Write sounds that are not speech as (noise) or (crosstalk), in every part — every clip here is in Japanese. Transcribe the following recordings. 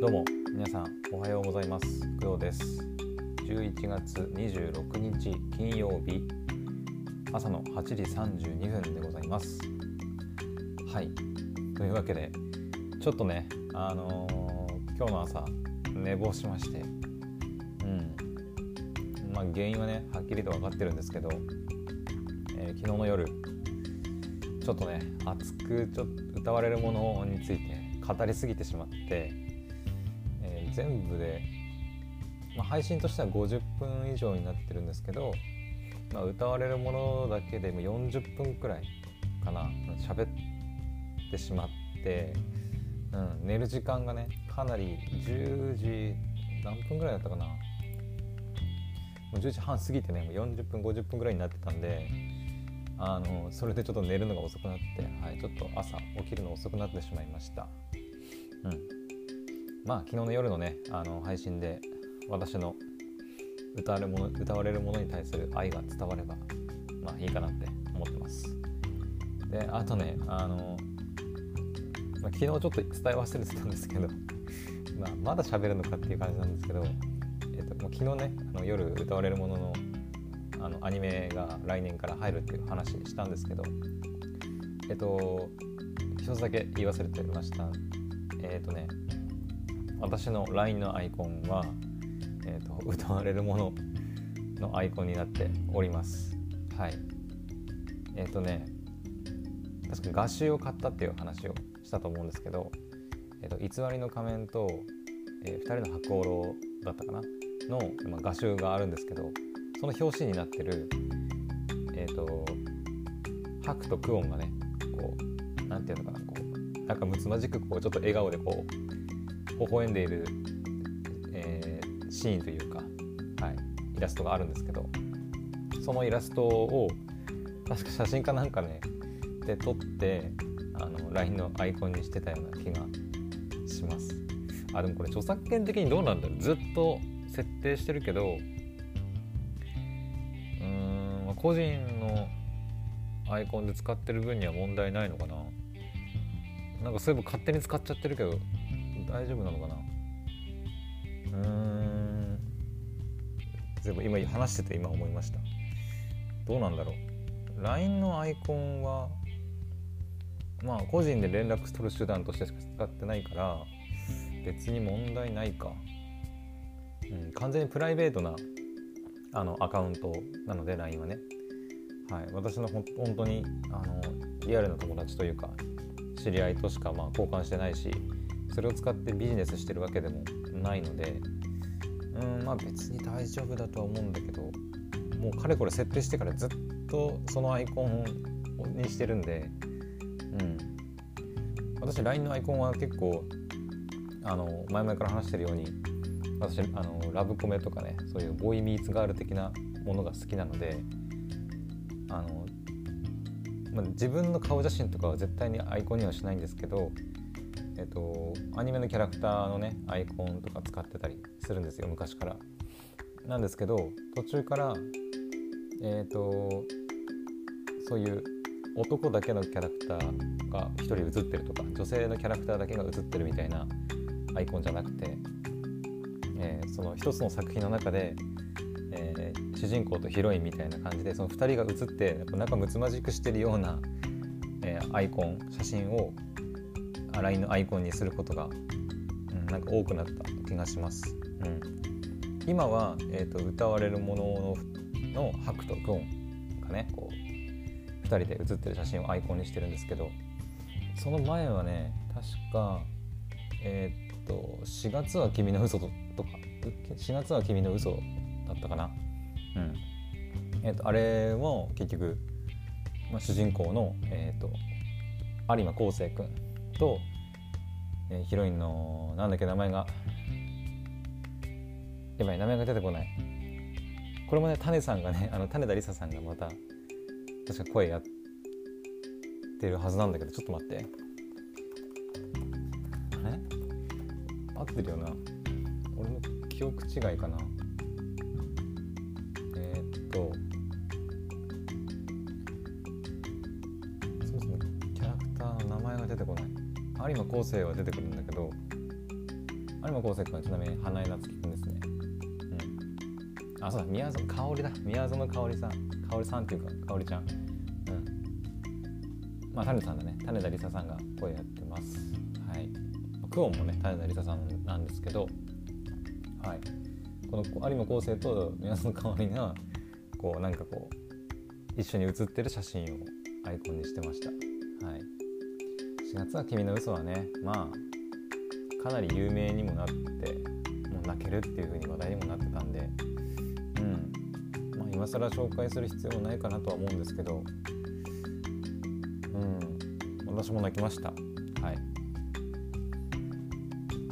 どうも皆さんおはようございます。工藤です。11月26日金曜日。朝の8時32分でございます。はい。というわけでちょっとねあのー、今日の朝寝坊しまして。うん。まあ原因はねはっきりと分かってるんですけど、えー、昨日の夜ちょっとね熱くちょっと歌われるものについて語りすぎてしまって、全部で、まあ、配信としては50分以上になってるんですけど、まあ、歌われるものだけでも40分くらいかな喋ってしまって、うん、寝る時間がねかなり10時何分ぐらいだったかなもう10時半過ぎてねもう40分50分ぐらいになってたんであのそれでちょっと寝るのが遅くなって、はい、ちょっと朝起きるの遅くなってしまいました。うん、まあ昨日の夜のねあの配信で私の歌われるもの歌われるものに対する愛が伝わればまあいいかなって思ってます。であとねあの、まあ、昨日ちょっと伝え忘れてたんですけど、まあ、まだ喋るのかっていう感じなんですけど、えっと、もう昨日ねあの夜歌われるもののあのアニメが来年から入るっていう話したんですけどえっと一つだけ言い忘れてましたえっ、とね私の LINE のアイコンは、えーと、(laughs) 歌われるもののアイコンになっております。はい。えっ、ー、とね確か画集を買ったっていう話をしたと思うんですけど、えーと、偽りの仮面と、えー、2人の白鸚だったかな？の、まあ、画集があるんですけどその表紙になってるえっ、ー、と白とクオンがねこうなんていうのかなこうなんかむつまじくこうちょっと笑顔でこう微笑んでいる、えー、シーンというか、はい、イラストがあるんですけどそのイラストを確か写真かなんかねで撮ってあの LINE のアイコンにしてたような気がします。あでもこれ著作権的にどうなんだろう。ずっと設定してるけどうーん個人のアイコンで使ってる分には問題ないのかな。なんかそういえば勝手に使っちゃってるけど大丈夫なのかな？うーん。全部今話してて今思いました。どうなんだろう。LINE のアイコンはまあ個人で連絡取る手段としてしか使ってないから別に問題ないか、うん、完全にプライベートなあのアカウントなので LINE はね。はい。私のほ本当にあのリアルな友達というか知り合いとしかまあ交換してないしそれを使ってビジネスしてるわけでもないのでうんまあ別に大丈夫だとは思うんだけどもうかれこれ設定してからずっとそのアイコンにしてるんでうん。私 LINE のアイコンは結構あの前々から話してるように私あのラブコメとかねそういうボーイミーツガール的なものが好きなのであのまあ、自分の顔写真とかは絶対にアイコンにはしないんですけど、えっと、アニメのキャラクターのねアイコンとか使ってたりするんですよ昔から。なんですけど途中からえっ、とそういう男だけのキャラクターが1人写ってるとか女性のキャラクターだけが写ってるみたいなアイコンじゃなくて、えー、その一つの作品の中でえー、主人公とヒロインみたいな感じでその2人が写って仲睦まじくしてるような、え、アイコン写真を LINE のアイコンにすることが、うん、なんか多くなった気がします。うん、今は、えーと、歌われるもののハクとクオンがねこう2人で写ってる写真をアイコンにしてるんですけどその前はね確かえっ、ー、と4月は君の嘘とか4月は君の嘘だったかな。うん。えっ、ー、とあれも結局、まあ、主人公の、えーと、有馬昴生君と、えー、ヒロインのなんだっけ名前がやばい名前が出てこない。これもね種さんがねあの種田理沙さんがまた確か声やってるはずなんだけどちょっと待って。あれ？合ってるよな。俺の記憶違いかな。えっとそうですねキャラクターの名前が出てこない。有馬昴生は出てくるんだけど。有馬昴生君はちなみに花江夏樹君ですね。うん。あそうだ宮園香織だ。宮園香織さん。香織さんっていうか香織ちゃん。うん。まあ種田さんだね。種田梨沙さんが声やってます。はい。クオンもね種田梨沙さんなんですけど。はい。この有馬昴生と宮園香織がこうなんかこう一緒に写ってる写真をアイコンにしてました。はい。4月は君の嘘はねまあかなり有名にもなってもう泣けるっていう風に話題にもなってたんでうん。まあ今更紹介する必要もないかなとは思うんですけどうん。私も泣きました。はい。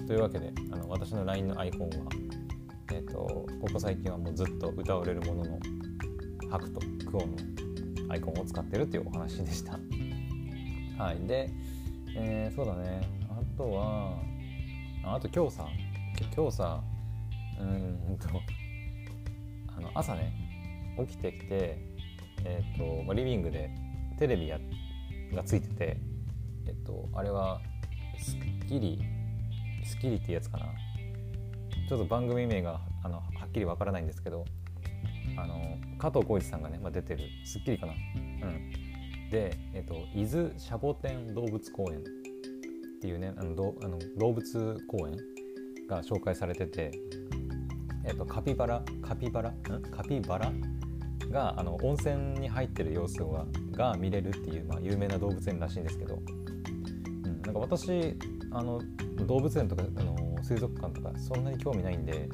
というわけであの私の LINE のアイコンはえっ、ー、とここ最近はもうずっと歌われるもののハクとクオのアイコンを使ってるっていうお話でした。はい、で、えー、そうだね。あとはあと今日さ今日さうんとあの朝ね起きてきて、えーとまあ、リビングでテレビやがついてて、えっと、あれはスッキリスッキリっていうやつかな。ちょっと番組名があのはっきりわからないんですけどあの加藤浩次さんがね、まあ、出てる『スッキリ』かな、うん、で、えっと、伊豆シャボテン動物公園っていうねあのどあの動物公園が紹介されてて、えっと、カピバラカピバラ？ん？カピバラ？があの温泉に入ってる様子がが見れるっていう、まあ、有名な動物園らしいんですけど、うん、なんか私あの動物園とかあの水族館とかそんなに興味ないんで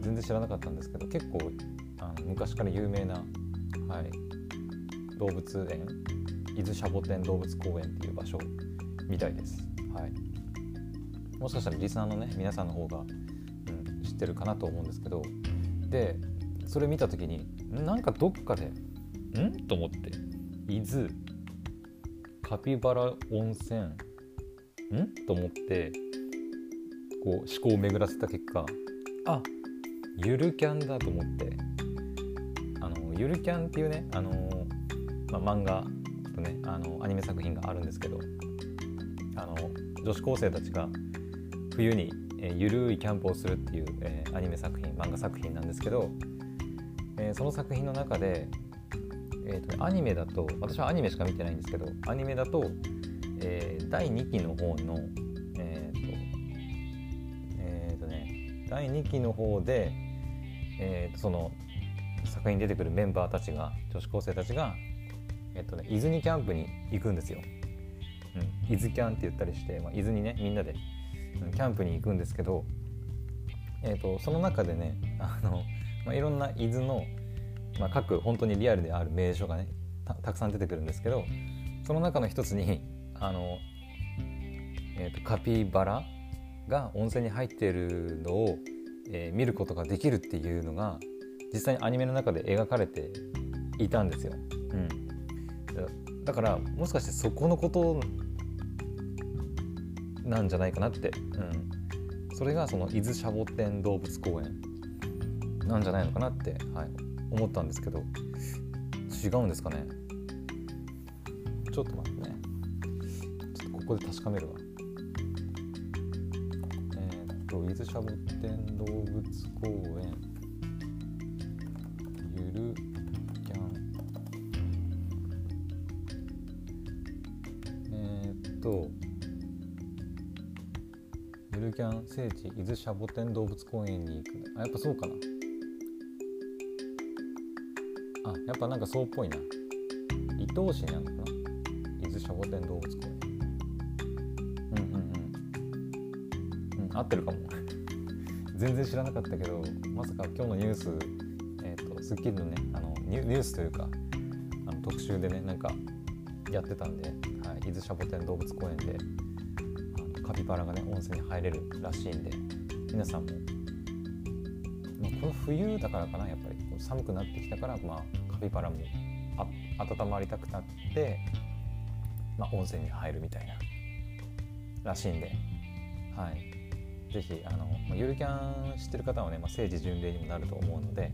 全然知らなかったんですけど結構あの昔から有名な、はい、動物園伊豆シャボテン動物公園っていう場所みたいです。はい、もしかしたらリスナーのね皆さんの方が、うん、知ってるかなと思うんですけどでそれ見た時になんかどっかでん？と思って伊豆カピバラ温泉ん？と思ってこう思考を巡らせた結果あ。ゆるキャンだと思ってあのゆるキャンっていうねあの、まあ、漫画とねあのアニメ作品があるんですけどあの女子高生たちが冬に、えー、ゆるいキャンプをするっていう、えー、アニメ作品漫画作品なんですけど、えー、その作品の中で、えーとね、アニメだと私はアニメしか見てないんですけどアニメだと、えー、第2期の方のえっ、ー、とえっ、ー、とね第2期の方で、えー、とその作品に出てくるメンバーたちが女子高生たちが、えっとね、伊豆にキャンプに行くんですよ。うん、伊豆キャンって言ったりして、まあ、伊豆にねみんなでキャンプに行くんですけど、えーと、その中でねあの、まあ、いろんな伊豆の、まあ、各本当にリアルである名所がねたくさん出てくるんですけどその中の一つにあの、えーと、カピバラが温泉に入っているのを、えー、見ることができるっていうのが実際にアニメの中で描かれていたんですよ。うん、だからもしかしてそこのことなんじゃないかなって、うん、それがその伊豆シャボテン動物公園なんじゃないのかなって、はい、思ったんですけど。違うんですかね。ちょっと待ってね。ちょっとここで確かめるわ。えー、っと伊豆シャボテン動物公園。とゆるキャン聖地伊豆シャボテン動物公園に行く。あやっぱそうかな。あやっぱなんかそうっぽいな。伊東市にあるのかな。伊豆シャボテン動物公園。うんうんうん。うん合ってるかも。(laughs) 全然知らなかったけどまさか今日のニュースえー、とスッキリのねあのニュースというかあの特集でねなんかやってたんで、はい、伊豆シャボテン動物公園であのカピバラがね温泉に入れるらしいんで皆さんも、まあ、この冬だからかなやっぱり寒くなってきたから、まあ、カピバラもあ温まりたくなって、まあ、温泉に入るみたいならしいんで、はい、ぜひあの、まあ、ゆるキャン知ってる方はね、まあ、政治巡礼にもなると思うので、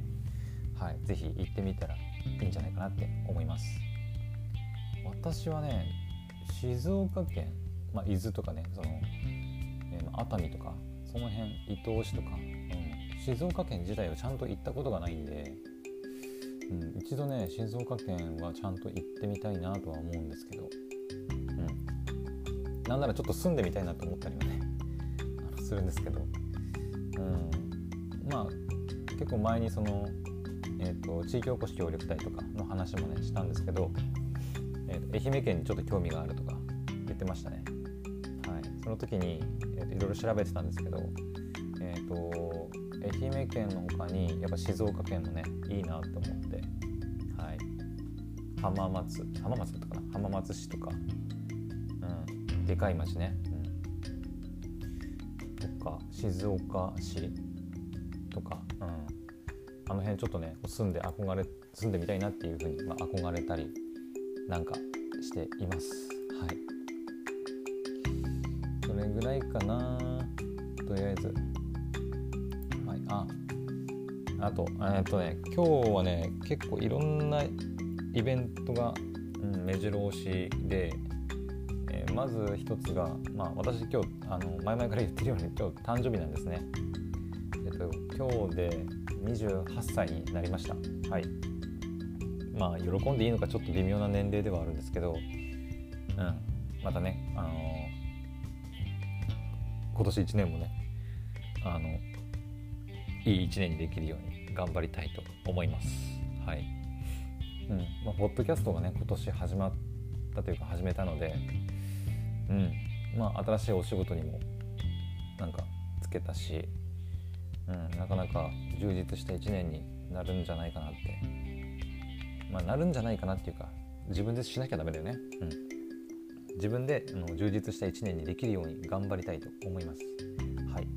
はい、ぜひ行ってみたらいいんじゃないかなって思います。私はね静岡県、まあ、伊豆とかねその、えー、熱海とかその辺伊東市とか、うん、静岡県自体はちゃんと行ったことがないんで、うん、一度ね静岡県はちゃんと行ってみたいなとは思うんですけど、うん、なんならちょっと住んでみたいなと思ったりはね (laughs) するんですけど、うん、まあ結構前にその、えーと、地域おこし協力隊とかの話もねしたんですけど、愛媛県にちょっと興味があるとか言ってましたね。はい、その時に、えーと、いろいろ調べてたんですけど、えー、と愛媛県の他にやっぱ静岡県もねいいなと思って、はい、浜松浜松だったかな？浜松市とか、うん、でかい町ね、うん、とか静岡市とか、うん、あの辺ちょっとね住んで憧れ住んでみたいなっていうふうに、まあ、憧れたりなんかしています。はい。それぐらいかな？とりあえず。はい。あ、あと、えっとね、今日はね、結構いろんなイベントが、うん、目白押しで、えー、まず一つが、まあ、私今日あの前々から言ってるように今日誕生日なんですね。えっと、今日で28歳になりました。はい。まあ、喜んでいいのかちょっと微妙な年齢ではあるんですけど、うん、またね、あの、今年1年もね、あの、いい1年にできるように頑張りたいと思います。はい。うん、まあ、ポッドキャストがね、今年始まったというか始めたので、うん、まあ、新しいお仕事にもなんかつけたし、うん、なかなか充実した1年になるんじゃないかなってまあなるんじゃないかなっていうか。自分でしなきゃダメだよね、うん、自分であの充実した1年にできるように頑張りたいと思います。はい。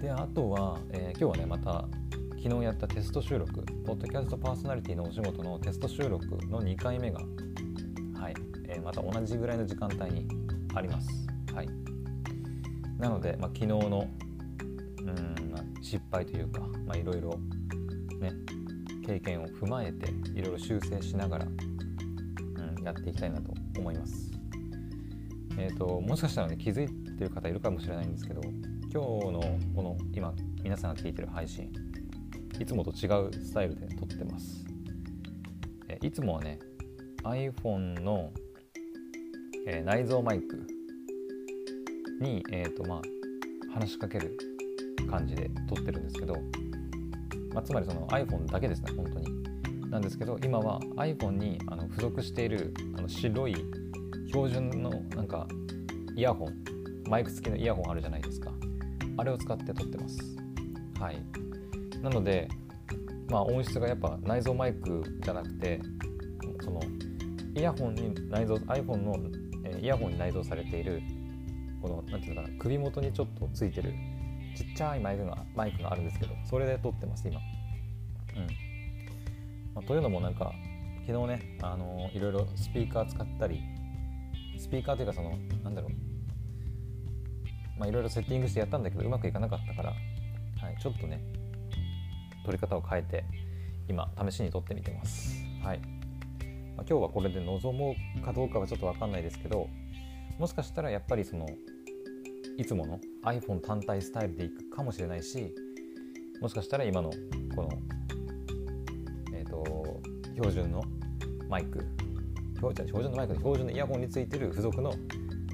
であとは、えー、今日はねまた昨日やったテスト収録ポッドキャストパーソナリティのお仕事のテスト収録の2回目がはい、えー、また同じぐらいの時間帯にあります。はい。なので、まあ、昨日の失敗というかいろいろね経験を踏まえていろいろ修正しながら、うん、やっていきたいなと思います。えーと、もしかしたらね気づいてる方いるかもしれないんですけど今日のこの今皆さんが聞いてる配信いつもと違うスタイルで撮ってます。えいつもはね iPhone の、えー、内蔵マイクに、えーとまあ、話しかける感じで撮ってるんですけど、まあ、つまりその iPhone だけですね本当に。なんですけど今は iPhone にあの付属しているあの白い標準のなんかイヤホンマイク付きのイヤホンあるじゃないですか。あれを使って撮ってます。はい。なのでまあ音質がやっぱ内蔵マイクじゃなくてそのイヤホンに内蔵 iPhone の、えイヤホンに内蔵されているこの何て言うのかな首元にちょっとついてるちっちゃいマイクがマイクがあるんですけどそれで撮ってます今。うんまあ、というのもなんか昨日ね、あのー、いろいろスピーカー使ったりスピーカーというかそのなんだろうまあいろいろセッティングしてやったんだけどうまくいかなかったから、はい、ちょっとね撮り方を変えて今試しに撮ってみてます。はいまあ、今日はこれで臨もうかどうかはちょっと分かんないですけどもしかしたらやっぱりそのいつもの iPhone 単体スタイルでいくかもしれないしもしかしたら今のこの、えーと、標準のマイク標準のマイクの標準のイヤホンについてる付属の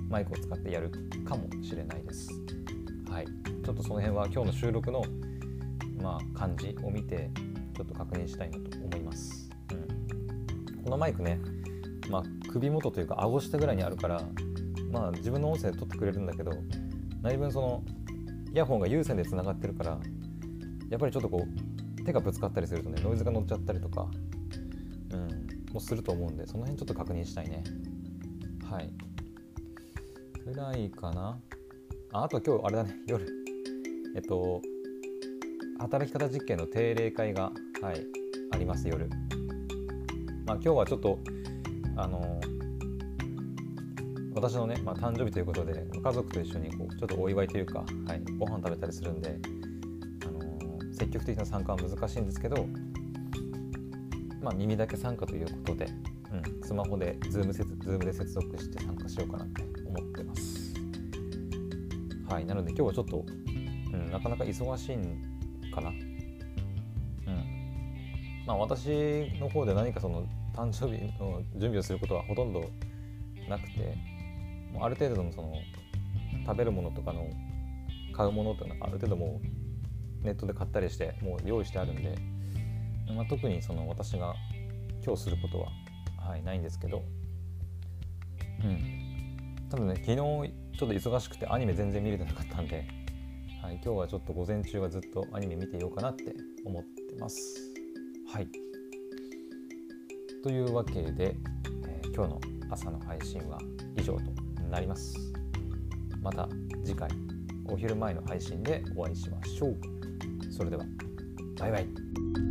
マイクを使ってやるかもしれないです。はい、ちょっとその辺は今日の収録の、まあ、感じを見てちょっと確認したいなと思います。うん、このマイクね、まあ、首元というか顎下ぐらいにあるからまあ自分の音声で撮ってくれるんだけど何分そのイヤホンが有線でつながってるからやっぱりちょっとこう手がぶつかったりするとねノイズが乗っちゃったりとか、うん、もすると思うんでその辺ちょっと確認したいね。はい。くらいかな。ああと今日あれだね夜。えっと働き方実験の定例会がはいあります夜。まあ今日はちょっとあの私のね、まあ、誕生日ということで家族と一緒にこうちょっとお祝いというか、はい、ご飯食べたりするんで、あのー、積極的な参加は難しいんですけど、まあ、耳だけ参加ということで、うん、スマホで Zoom, ズームで接続して参加しようかなって思ってます。はいなので今日はちょっと、うん、なかなか忙しいんかなうんまあ私の方で何かその誕生日の準備をすることはほとんどなくてもうある程度のその食べるものとかの買うものっていうのはある程度もうネットで買ったりしてもう用意してあるんで、まあ、特にその私が今日することは、はい、ないんですけどうん。ただね昨日ちょっと忙しくてアニメ全然見れてなかったんで、はい、今日はちょっと午前中はずっとアニメ見ていようかなって思ってます。はい。というわけで、えー、今日の朝の配信は以上となります。また次回お昼前の配信でお会いしましょう。それではバイバイ。